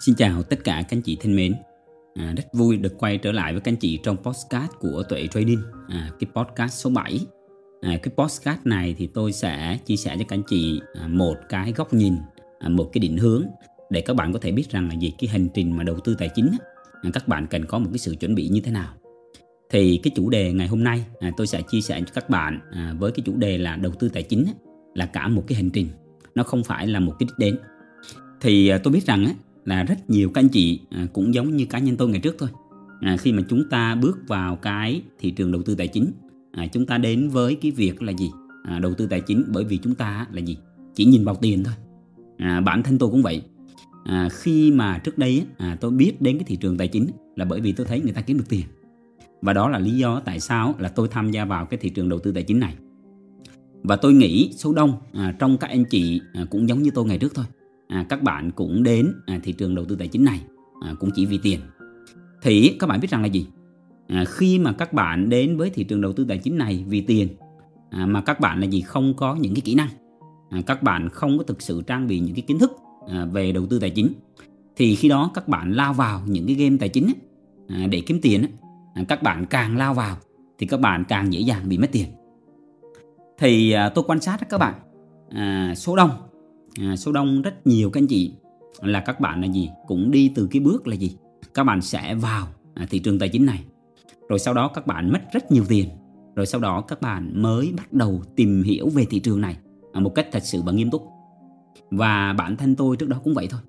Xin chào tất cả các anh chị thân mến. À, rất vui được quay trở lại với các anh chị trong podcast của Tuệ Trading, à, cái podcast số 7. À, cái podcast này thì tôi sẽ chia sẻ cho các anh chị à, một cái góc nhìn, à, một cái định hướng để các bạn có thể biết rằng là gì cái hành trình mà đầu tư tài chính à, các bạn cần có một cái sự chuẩn bị như thế nào. Thì cái chủ đề ngày hôm nay à, tôi sẽ chia sẻ cho các bạn à, với cái chủ đề là đầu tư tài chính là cả một cái hành trình, nó không phải là một cái đích đến. Thì à, tôi biết rằng là rất nhiều các anh chị à, cũng giống như cá nhân tôi ngày trước thôi. À, khi mà chúng ta bước vào cái thị trường đầu tư tài chính à, chúng ta đến với cái việc là gì? À, đầu tư tài chính bởi vì chúng ta là gì? Chỉ nhìn vào tiền thôi. À, bản thân tôi cũng vậy. À, khi mà trước đây à, tôi biết đến cái thị trường tài chính là bởi vì tôi thấy người ta kiếm được tiền. Và đó là lý do tại sao là tôi tham gia vào cái thị trường đầu tư tài chính này. Và tôi nghĩ số đông à, trong các anh chị à, cũng giống như tôi ngày trước thôi à, các bạn cũng đến à, thị trường đầu tư tài chính này à, cũng chỉ vì tiền. Thì các bạn biết rằng là gì? À, khi mà các bạn đến với thị trường đầu tư tài chính này vì tiền à, mà các bạn là gì? Không có những cái kỹ năng. À, các bạn không có thực sự trang bị những cái kiến thức à, về đầu tư tài chính. Thì khi đó các bạn lao vào những cái game tài chính à, để kiếm tiền à, các bạn càng lao vào thì các bạn càng dễ dàng bị mất tiền. Thì à, tôi quan sát các bạn à, số đông à, số đông rất nhiều các anh chị. Là các bạn là gì? Cũng đi từ cái bước là gì? Các bạn sẽ vào à, thị trường tài chính này. Rồi sau đó các bạn mất rất nhiều tiền. Rồi sau đó các bạn mới bắt đầu tìm hiểu về thị trường này à, một cách thật sự và nghiêm túc. Và bản thân tôi trước đó cũng vậy thôi.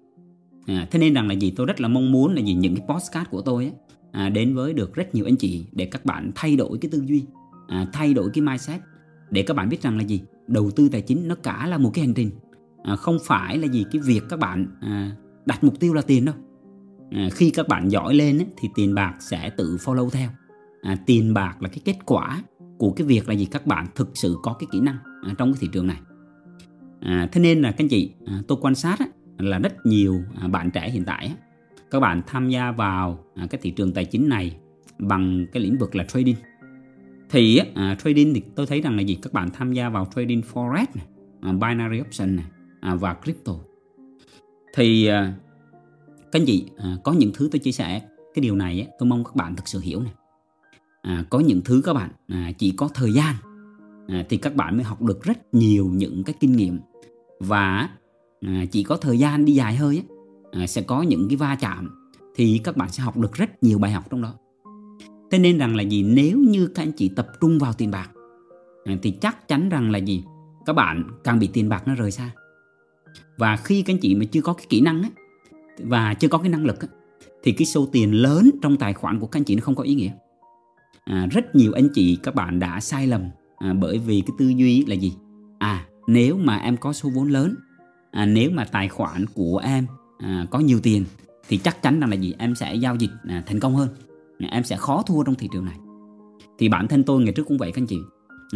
À, thế nên rằng là gì? Tôi rất là mong muốn là gì? Những cái postcard của tôi ấy, à, đến với được rất nhiều anh chị để các bạn thay đổi cái tư duy à, thay đổi cái mindset. Để các bạn biết rằng là gì? Đầu tư tài chính nó cả là một cái hành trình à, không phải là gì cái việc các bạn à, đặt mục tiêu là tiền đâu. À, khi các bạn giỏi lên ấy, thì tiền bạc sẽ tự follow theo. À, tiền bạc là cái kết quả của cái việc là gì? Các bạn thực sự có cái kỹ năng à, trong cái thị trường này. À, thế nên là các anh chị à, tôi quan sát á, là rất nhiều à, bạn trẻ hiện tại á, các bạn tham gia vào à, cái thị trường tài chính này bằng cái lĩnh vực là trading. Thì à, trading thì tôi thấy rằng là gì? Các bạn tham gia vào trading forex này, à, binary option này à, và crypto. Thì à, các anh chị à, có những thứ tôi chia sẻ cái điều này tôi mong các bạn thực sự hiểu này à, có những thứ các bạn à, chỉ có thời gian à, thì các bạn mới học được rất nhiều những cái kinh nghiệm. Và à, chỉ có thời gian đi dài hơi à, sẽ có những cái va chạm thì các bạn sẽ học được rất nhiều bài học trong đó. Thế nên rằng là gì? Nếu như các anh chị tập trung vào tiền bạc à, thì chắc chắn rằng là gì? Các bạn càng bị tiền bạc nó rời xa và khi các anh chị mà chưa có cái kỹ năng ấy, và chưa có cái năng lực ấy, thì cái số tiền lớn trong tài khoản của các anh chị nó không có ý nghĩa. À, rất nhiều anh chị các bạn đã sai lầm à, bởi vì cái tư duy là gì? À nếu mà em có số vốn lớn à, nếu mà tài khoản của em à, có nhiều tiền thì chắc chắn rằng là gì? Em sẽ giao dịch à, thành công hơn. À, em sẽ khó thua trong thị trường này. Thì bản thân tôi ngày trước cũng vậy các anh chị.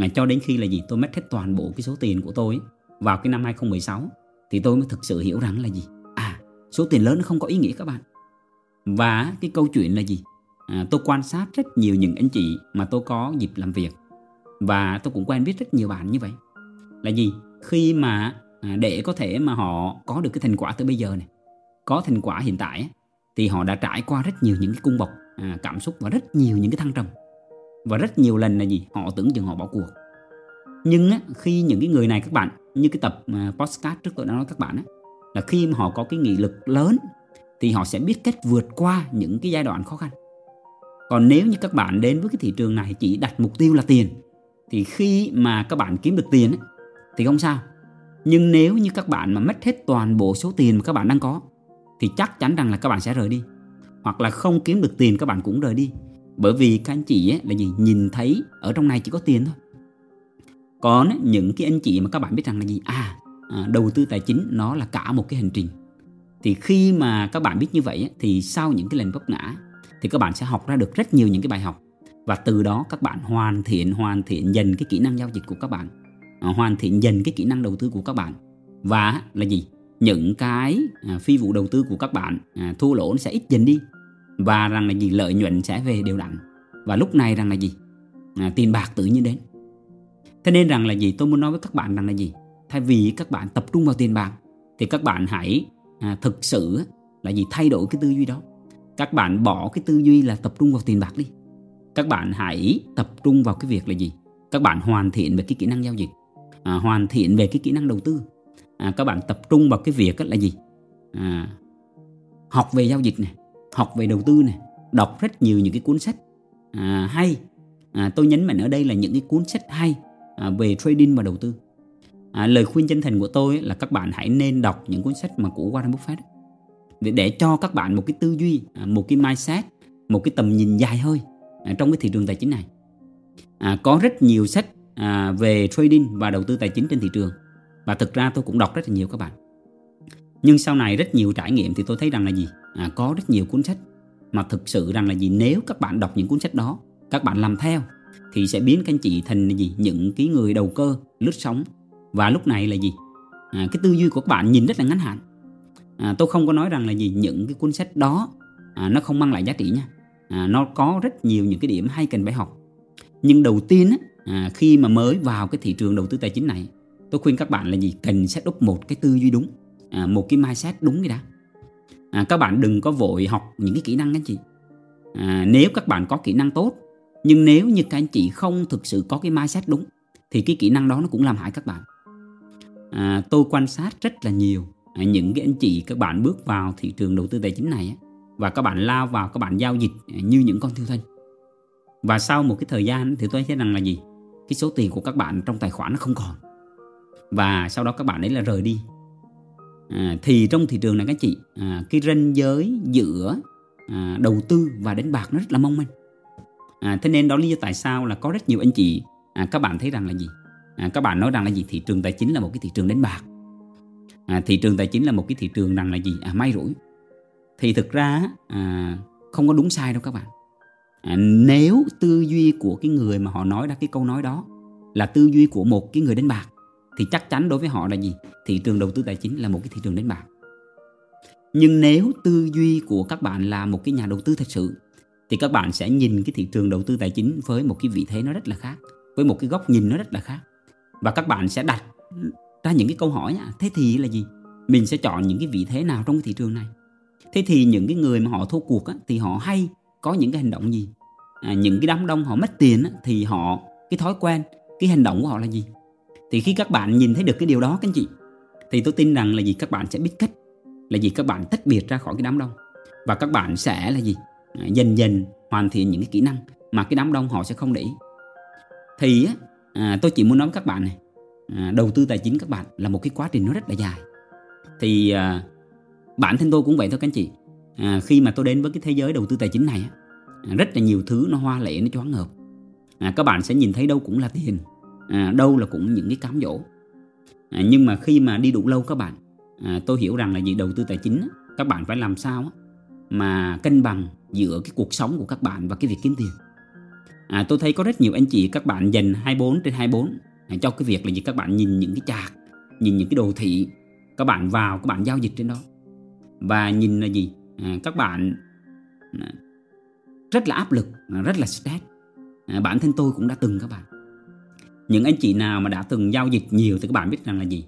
À, cho đến khi là gì? Tôi mất hết toàn bộ cái số tiền của tôi vào cái năm 2016 thì tôi mới thực sự hiểu rằng là gì? À số tiền lớn nó không có ý nghĩa các bạn. Và cái câu chuyện là gì? À, tôi quan sát rất nhiều những anh chị mà tôi có dịp làm việc. Và tôi cũng quen biết rất nhiều bạn như vậy. Là gì? Khi mà à, để có thể mà họ có được cái thành quả tới bây giờ này có thành quả hiện tại thì họ đã trải qua rất nhiều những cái cung bậc à, cảm xúc và rất nhiều những cái thăng trầm. Và rất nhiều lần là gì? Họ tưởng chừng họ bỏ cuộc. Nhưng á, khi những cái người này các bạn như cái tập mà postcard trước tôi đã nói các bạn á, là khi mà họ có cái nghị lực lớn thì họ sẽ biết cách vượt qua những cái giai đoạn khó khăn. Còn nếu như các bạn đến với cái thị trường này chỉ đặt mục tiêu là tiền thì khi mà các bạn kiếm được tiền ấy, thì không sao. Nhưng nếu như các bạn mà mất hết toàn bộ số tiền mà các bạn đang có thì chắc chắn rằng là các bạn sẽ rời đi. Hoặc là không kiếm được tiền các bạn cũng rời đi. Bởi vì các anh chị ấy là gì? Nhìn thấy ở trong này chỉ có tiền thôi còn những cái anh chị mà các bạn biết rằng là gì? À, à, đầu tư tài chính nó là cả một cái hành trình. Thì khi mà các bạn biết như vậy thì sau những cái lần vấp ngã thì các bạn sẽ học ra được rất nhiều những cái bài học. Và từ đó các bạn hoàn thiện hoàn thiện dần cái kỹ năng giao dịch của các bạn. À, hoàn thiện dần cái kỹ năng đầu tư của các bạn. Và là gì? Những cái à, phi vụ đầu tư của các bạn thua lỗ nó sẽ ít dần đi. Và rằng là gì? Lợi nhuận sẽ về đều đặn. Và lúc này rằng là gì? À, tiền bạc tự nhiên đến thế nên rằng là gì? Tôi muốn nói với các bạn rằng là gì? Thay vì các bạn tập trung vào tiền bạc thì các bạn hãy à, thực sự là gì? Thay đổi cái tư duy đó. Các bạn bỏ cái tư duy là tập trung vào tiền bạc đi. Các bạn hãy tập trung vào cái việc là gì? Các bạn hoàn thiện về cái kỹ năng giao dịch à, hoàn thiện về cái kỹ năng đầu tư. À, các bạn tập trung vào cái việc là gì? À, học về giao dịch này học về đầu tư này đọc rất nhiều những cái cuốn sách à, hay. À, tôi nhấn mạnh ở đây là những cái cuốn sách hay à, về trading và đầu tư. À, lời khuyên chân thành của tôi là các bạn hãy nên đọc những cuốn sách mà của Warren Buffett để, để cho các bạn một cái tư duy à, một cái mindset một cái tầm nhìn dài hơi à, trong cái thị trường tài chính này. À, có rất nhiều sách à, về trading và đầu tư tài chính trên thị trường. Và thực ra tôi cũng đọc rất là nhiều các bạn. Nhưng sau này rất nhiều trải nghiệm thì tôi thấy rằng là gì? À, có rất nhiều cuốn sách mà thực sự rằng là gì? Nếu các bạn đọc những cuốn sách đó các bạn làm theo thì sẽ biến các anh chị thành gì? Những cái người đầu cơ lướt sóng. Và lúc này là gì? À, cái tư duy của các bạn nhìn rất là ngắn hạn. À, tôi không có nói rằng là gì những cái cuốn sách đó à, nó không mang lại giá trị nha. À, nó có rất nhiều những cái điểm hay cần phải học. Nhưng đầu tiên á, à, khi mà mới vào cái thị trường đầu tư tài chính này tôi khuyên các bạn là gì? Cần set up một cái tư duy đúng à, một cái mindset đúng cái đã. À, các bạn đừng có vội học những cái kỹ năng anh chị. À, nếu các bạn có kỹ năng tốt nhưng nếu như các anh chị không thực sự có cái mindset đúng thì cái kỹ năng đó nó cũng làm hại các bạn. À, tôi quan sát rất là nhiều à, những cái anh chị các bạn bước vào thị trường đầu tư tài chính này và các bạn lao vào các bạn giao dịch à, như những con thiêu thân. Và sau một cái thời gian thì tôi thấy rằng là gì? Cái số tiền của các bạn trong tài khoản nó không còn. Và sau đó các bạn ấy là rời đi. À, thì trong thị trường này các chị à, cái ranh giới giữa à, đầu tư và đánh bạc nó rất là mong manh à, thế nên đó lý do tại sao là có rất nhiều anh chị à, các bạn thấy rằng là gì? À, các bạn nói rằng là gì? Thị trường tài chính là một cái thị trường đánh bạc. À, thị trường tài chính là một cái thị trường rằng là gì? À, may rủi. Thì thực ra à, không có đúng sai đâu các bạn. À, nếu tư duy của cái người mà họ nói ra cái câu nói đó là tư duy của một cái người đánh bạc thì chắc chắn đối với họ là gì? Thị trường đầu tư tài chính là một cái thị trường đánh bạc. Nhưng nếu tư duy của các bạn là một cái nhà đầu tư thật sự thì các bạn sẽ nhìn cái thị trường đầu tư tài chính với một cái vị thế nó rất là khác với một cái góc nhìn nó rất là khác. Và các bạn sẽ đặt ra những cái câu hỏi nha thế thì là gì? Mình sẽ chọn những cái vị thế nào trong cái thị trường này? Thế thì những cái người mà họ thua cuộc á, thì họ hay có những cái hành động gì? À, những cái đám đông họ mất tiền á, thì họ cái thói quen cái hành động của họ là gì? Thì khi các bạn nhìn thấy được cái điều đó các anh chị thì tôi tin rằng là gì? Các bạn sẽ biết cách là gì? Các bạn tách biệt ra khỏi cái đám đông. Và các bạn sẽ là gì? Dần dần hoàn thiện những cái kỹ năng mà cái đám đông họ sẽ không để ý. Thì à, tôi chỉ muốn nói với các bạn này à, đầu tư tài chính các bạn là một cái quá trình nó rất là dài. Thì à, bản thân tôi cũng vậy thôi các anh chị. À, khi mà tôi đến với cái thế giới đầu tư tài chính này à, rất là nhiều thứ nó hoa lệ nó choáng ngợp. À, các bạn sẽ nhìn thấy đâu cũng là tiền à, đâu là cũng những cái cám dỗ. À, nhưng mà khi mà đi đủ lâu các bạn à, tôi hiểu rằng là gì đầu tư tài chính các bạn phải làm sao mà cân bằng giữa cái cuộc sống của các bạn và cái việc kiếm tiền. À, tôi thấy có rất nhiều anh chị các bạn dành 24 trên 24 à, cho cái việc là gì các bạn nhìn những cái chạc nhìn những cái đồ thị các bạn vào các bạn giao dịch trên đó. Và nhìn là gì? À, các bạn à, rất là áp lực à, rất là stress. À, bản thân tôi cũng đã từng các bạn. Những anh chị nào mà đã từng giao dịch nhiều thì các bạn biết rằng là gì?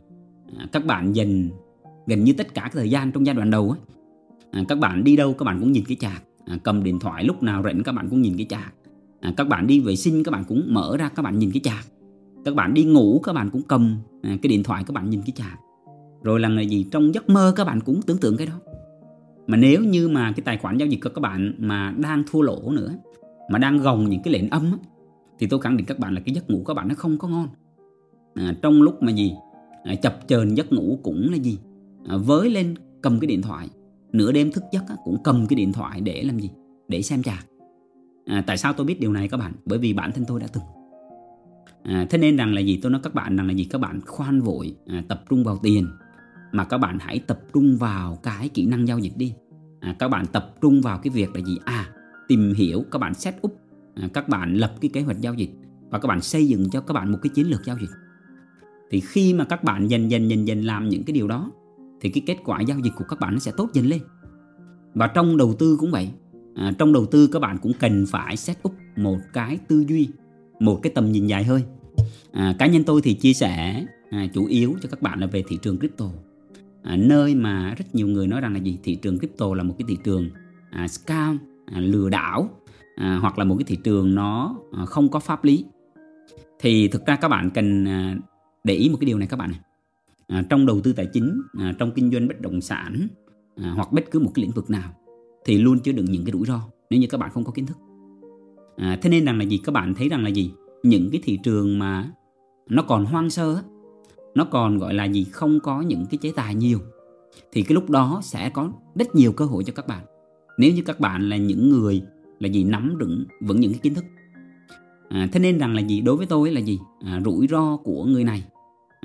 À, các bạn dành gần như tất cả cái thời gian trong giai đoạn đầu ấy à, các bạn đi đâu các bạn cũng nhìn cái chạc à, cầm điện thoại lúc nào rảnh các bạn cũng nhìn cái chạc à, các bạn đi vệ sinh các bạn cũng mở ra các bạn nhìn cái chạc các bạn đi ngủ các bạn cũng cầm à, cái điện thoại các bạn nhìn cái chạc rồi là người gì trong giấc mơ các bạn cũng tưởng tượng cái đó mà nếu như mà cái tài khoản giao dịch của các bạn mà đang thua lỗ nữa mà đang gồng những cái lệnh âm á, thì tôi khẳng định các bạn là cái giấc ngủ các bạn nó không có ngon à, trong lúc mà gì à, chập chờn giấc ngủ cũng là gì à, với lên cầm cái điện thoại nửa đêm thức giấc cũng cầm cái điện thoại để làm gì? Để xem chạc à, tại sao tôi biết điều này các bạn? Bởi vì bản thân tôi đã từng. À, thế nên rằng là gì? Tôi nói các bạn rằng là gì? Các bạn khoan vội à, tập trung vào tiền. Mà các bạn hãy tập trung vào cái kỹ năng giao dịch đi. À, các bạn tập trung vào cái việc là gì? À tìm hiểu các bạn set up à, các bạn lập cái kế hoạch giao dịch. Và các bạn xây dựng cho các bạn một cái chiến lược giao dịch. Thì khi mà các bạn dần dần dần dần làm những cái điều đó thì cái kết quả giao dịch của các bạn nó sẽ tốt dần lên. Và trong đầu tư cũng vậy. À, trong đầu tư các bạn cũng cần phải set up một cái tư duy một cái tầm nhìn dài hơi. À, cá nhân tôi thì chia sẻ à, chủ yếu cho các bạn là về thị trường crypto. À, nơi mà rất nhiều người nói rằng là gì? Thị trường crypto là một cái thị trường à, scam à, lừa đảo à, hoặc là một cái thị trường nó à, không có pháp lý. Thì thực ra các bạn cần à, để ý một cái điều này các bạn này à, trong đầu tư tài chính à, trong kinh doanh bất động sản à, hoặc bất cứ một cái lĩnh vực nào thì luôn chứa đựng những cái rủi ro nếu như các bạn không có kiến thức. À, thế nên rằng là gì? Các bạn thấy rằng là gì? Những cái thị trường mà nó còn hoang sơ nó còn gọi là gì? Không có những cái chế tài nhiều thì cái lúc đó sẽ có rất nhiều cơ hội cho các bạn. Nếu như các bạn là những người là gì? Nắm vững vững những cái kiến thức. À, thế nên rằng là gì? Đối với tôi là gì? À, rủi ro của người này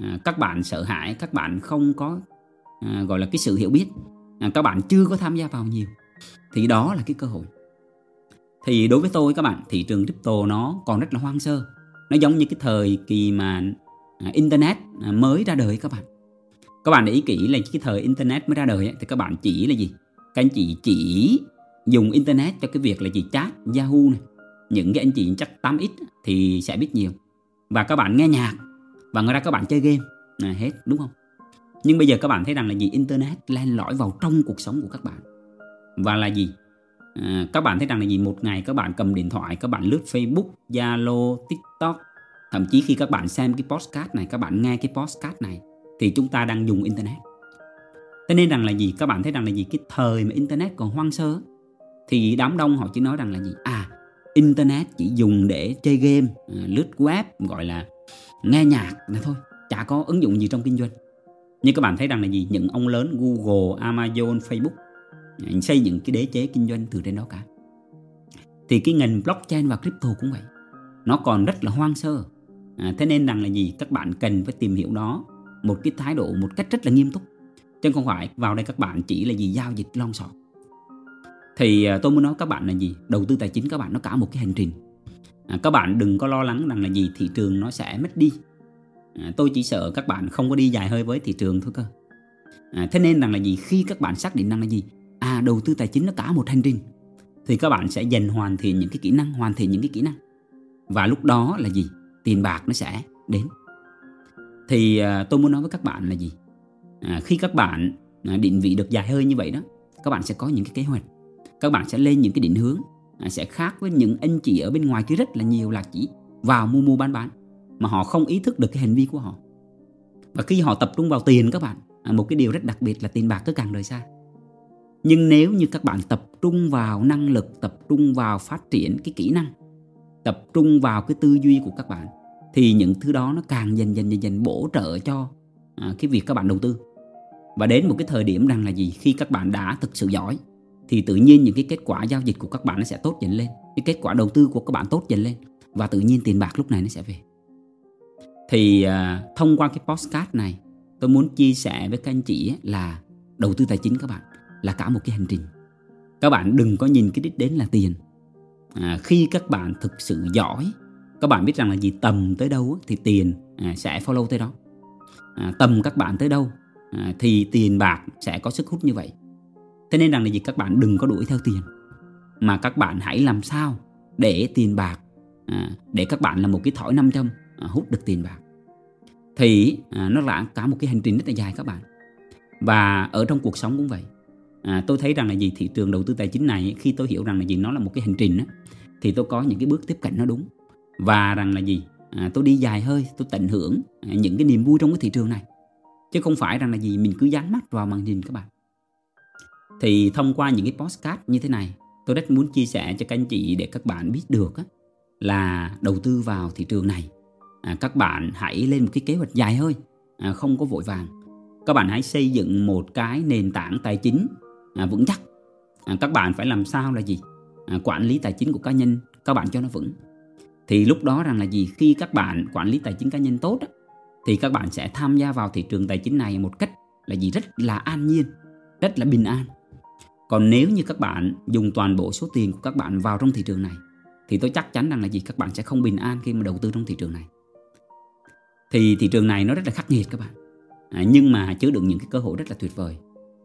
à, các bạn sợ hãi các bạn không có à, gọi là cái sự hiểu biết. À, các bạn chưa có tham gia vào nhiều. Thì đó là cái cơ hội. Thì đối với tôi các bạn thị trường crypto nó còn rất là hoang sơ. Nó giống như cái thời kỳ mà à, internet à, mới ra đời các bạn. Các bạn để ý kỹ là cái thời internet mới ra đời ấy, thì các bạn chỉ là gì? Các anh chị chỉ dùng internet cho cái việc là gì? Chat yahoo này. Những cái anh chị chắc 8x thì sẽ biết nhiều. Và các bạn nghe nhạc và ngoài ra các bạn chơi game. Là hết đúng không? Nhưng bây giờ các bạn thấy rằng là gì? Internet len lỏi vào trong cuộc sống của các bạn. Và là gì? À, các bạn thấy rằng là gì? Một ngày các bạn cầm điện thoại các bạn lướt facebook zalo tiktok. Thậm chí khi các bạn xem cái postcard này các bạn nghe cái postcard này thì chúng ta đang dùng internet. Thế nên rằng là gì? Các bạn thấy rằng là gì? Cái thời mà internet còn hoang sơ thì đám đông họ chỉ nói rằng là gì? À internet chỉ dùng để chơi game à, lướt web gọi là nghe nhạc là thôi chả có ứng dụng gì trong kinh doanh. Nhưng các bạn thấy rằng là gì? Những ông lớn Google, Amazon, Facebook à, xây dựng cái đế chế kinh doanh từ trên đó cả. Thì cái ngành blockchain và crypto cũng vậy. Nó còn rất là hoang sơ. À, thế nên rằng là gì? Các bạn cần phải tìm hiểu đó một cái thái độ một cách rất là nghiêm túc. Chứ không phải vào đây các bạn chỉ là gì? Giao dịch lon sọt. Thì à, tôi muốn nói các bạn là gì? Đầu tư tài chính các bạn nó cả một cái hành trình à, các bạn đừng có lo lắng rằng là gì thị trường nó sẽ mất đi. À, tôi chỉ sợ các bạn không có đi dài hơi với thị trường thôi cơ. À, thế nên rằng là gì khi các bạn xác định rằng là gì à đầu tư tài chính nó cả một hành trình thì các bạn sẽ dần hoàn thiện những cái kỹ năng hoàn thiện những cái kỹ năng. Và lúc đó là gì tiền bạc nó sẽ đến. Thì à, tôi muốn nói với các bạn là gì à, khi các bạn à, định vị được dài hơi như vậy đó các bạn sẽ có những cái kế hoạch. Các bạn sẽ lên những cái định hướng sẽ khác với những anh chị ở bên ngoài kia rất là nhiều là chỉ vào mua mua bán bán, mà họ không ý thức được cái hành vi của họ. Và khi họ tập trung vào tiền các bạn à, một cái điều rất đặc biệt là tiền bạc cứ càng rời xa. Nhưng nếu như các bạn tập trung vào năng lực, tập trung vào phát triển cái kỹ năng, tập trung vào cái tư duy của các bạn, thì những thứ đó nó càng dần dần dần dần bổ trợ cho à, cái việc các bạn đầu tư. Và đến một cái thời điểm rằng là gì? Khi các bạn đã thực sự giỏi thì tự nhiên những cái kết quả giao dịch của các bạn nó sẽ tốt dần lên. Cái kết quả đầu tư của các bạn tốt dần lên. Và tự nhiên tiền bạc lúc này nó sẽ về. Thì uh, thông qua cái postcard này tôi muốn chia sẻ với các anh chị là đầu tư tài chính các bạn là cả một cái hành trình. Các bạn đừng có nhìn cái đích đến là tiền. À, khi các bạn thực sự giỏi các bạn biết rằng là gì? Tầm tới đâu thì tiền à, sẽ follow tới đó. À, tầm các bạn tới đâu à, thì tiền bạc sẽ có sức hút như vậy thế nên rằng là gì? Các bạn đừng có đuổi theo tiền. Mà các bạn hãy làm sao để tiền bạc à, để các bạn là một cái thỏi nam châm à, hút được tiền bạc. Thì à, nó là cả một cái hành trình rất là dài các bạn. Và ở trong cuộc sống cũng vậy. À, tôi thấy rằng là gì? Thị trường đầu tư tài chính này khi tôi hiểu rằng là gì? Nó là một cái hành trình đó, thì tôi có những cái bước tiếp cận nó đúng. Và rằng là gì? À, tôi đi dài hơi tôi tận hưởng à, những cái niềm vui trong cái thị trường này. Chứ không phải rằng là gì? Mình cứ dán mắt vào màn hình các bạn thì thông qua những cái postcard như thế này tôi rất muốn chia sẻ cho các anh chị để các bạn biết được á, là đầu tư vào thị trường này à, các bạn hãy lên một cái kế hoạch dài hơi à, không có vội vàng. Các bạn hãy xây dựng một cái nền tảng tài chính à, vững chắc. À, các bạn phải làm sao là gì? À, quản lý tài chính của cá nhân các bạn cho nó vững. Thì lúc đó rằng là gì? Khi các bạn quản lý tài chính cá nhân tốt á, thì các bạn sẽ tham gia vào thị trường tài chính này một cách là gì? Rất là an nhiên rất là bình an còn nếu như các bạn dùng toàn bộ số tiền của các bạn vào trong thị trường này thì tôi chắc chắn rằng là gì? Các bạn sẽ không bình an khi mà đầu tư trong thị trường này. Thì thị trường này nó rất là khắc nghiệt các bạn. À, nhưng mà chứa đựng những cái cơ hội rất là tuyệt vời.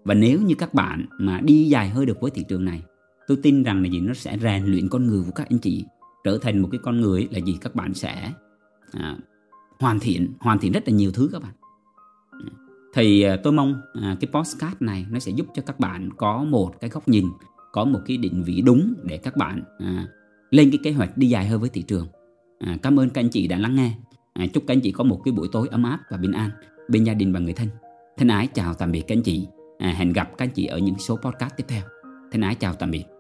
Và nếu như các bạn mà đi dài hơi được với thị trường này tôi tin rằng là gì? Nó sẽ rèn luyện con người của các anh chị trở thành một cái con người là gì? Các bạn sẽ à, hoàn thiện hoàn thiện rất là nhiều thứ các bạn thì à, tôi mong à, cái postcard này nó sẽ giúp cho các bạn có một cái góc nhìn có một cái định vị đúng để các bạn à, lên cái kế hoạch đi dài hơn với thị trường. À, cảm ơn các anh chị đã lắng nghe. À, chúc các anh chị có một cái buổi tối ấm áp và bình an bên gia đình và người thân. Thân ái chào tạm biệt các anh chị. À, hẹn gặp các anh chị ở những số podcast tiếp theo. Thân ái chào tạm biệt.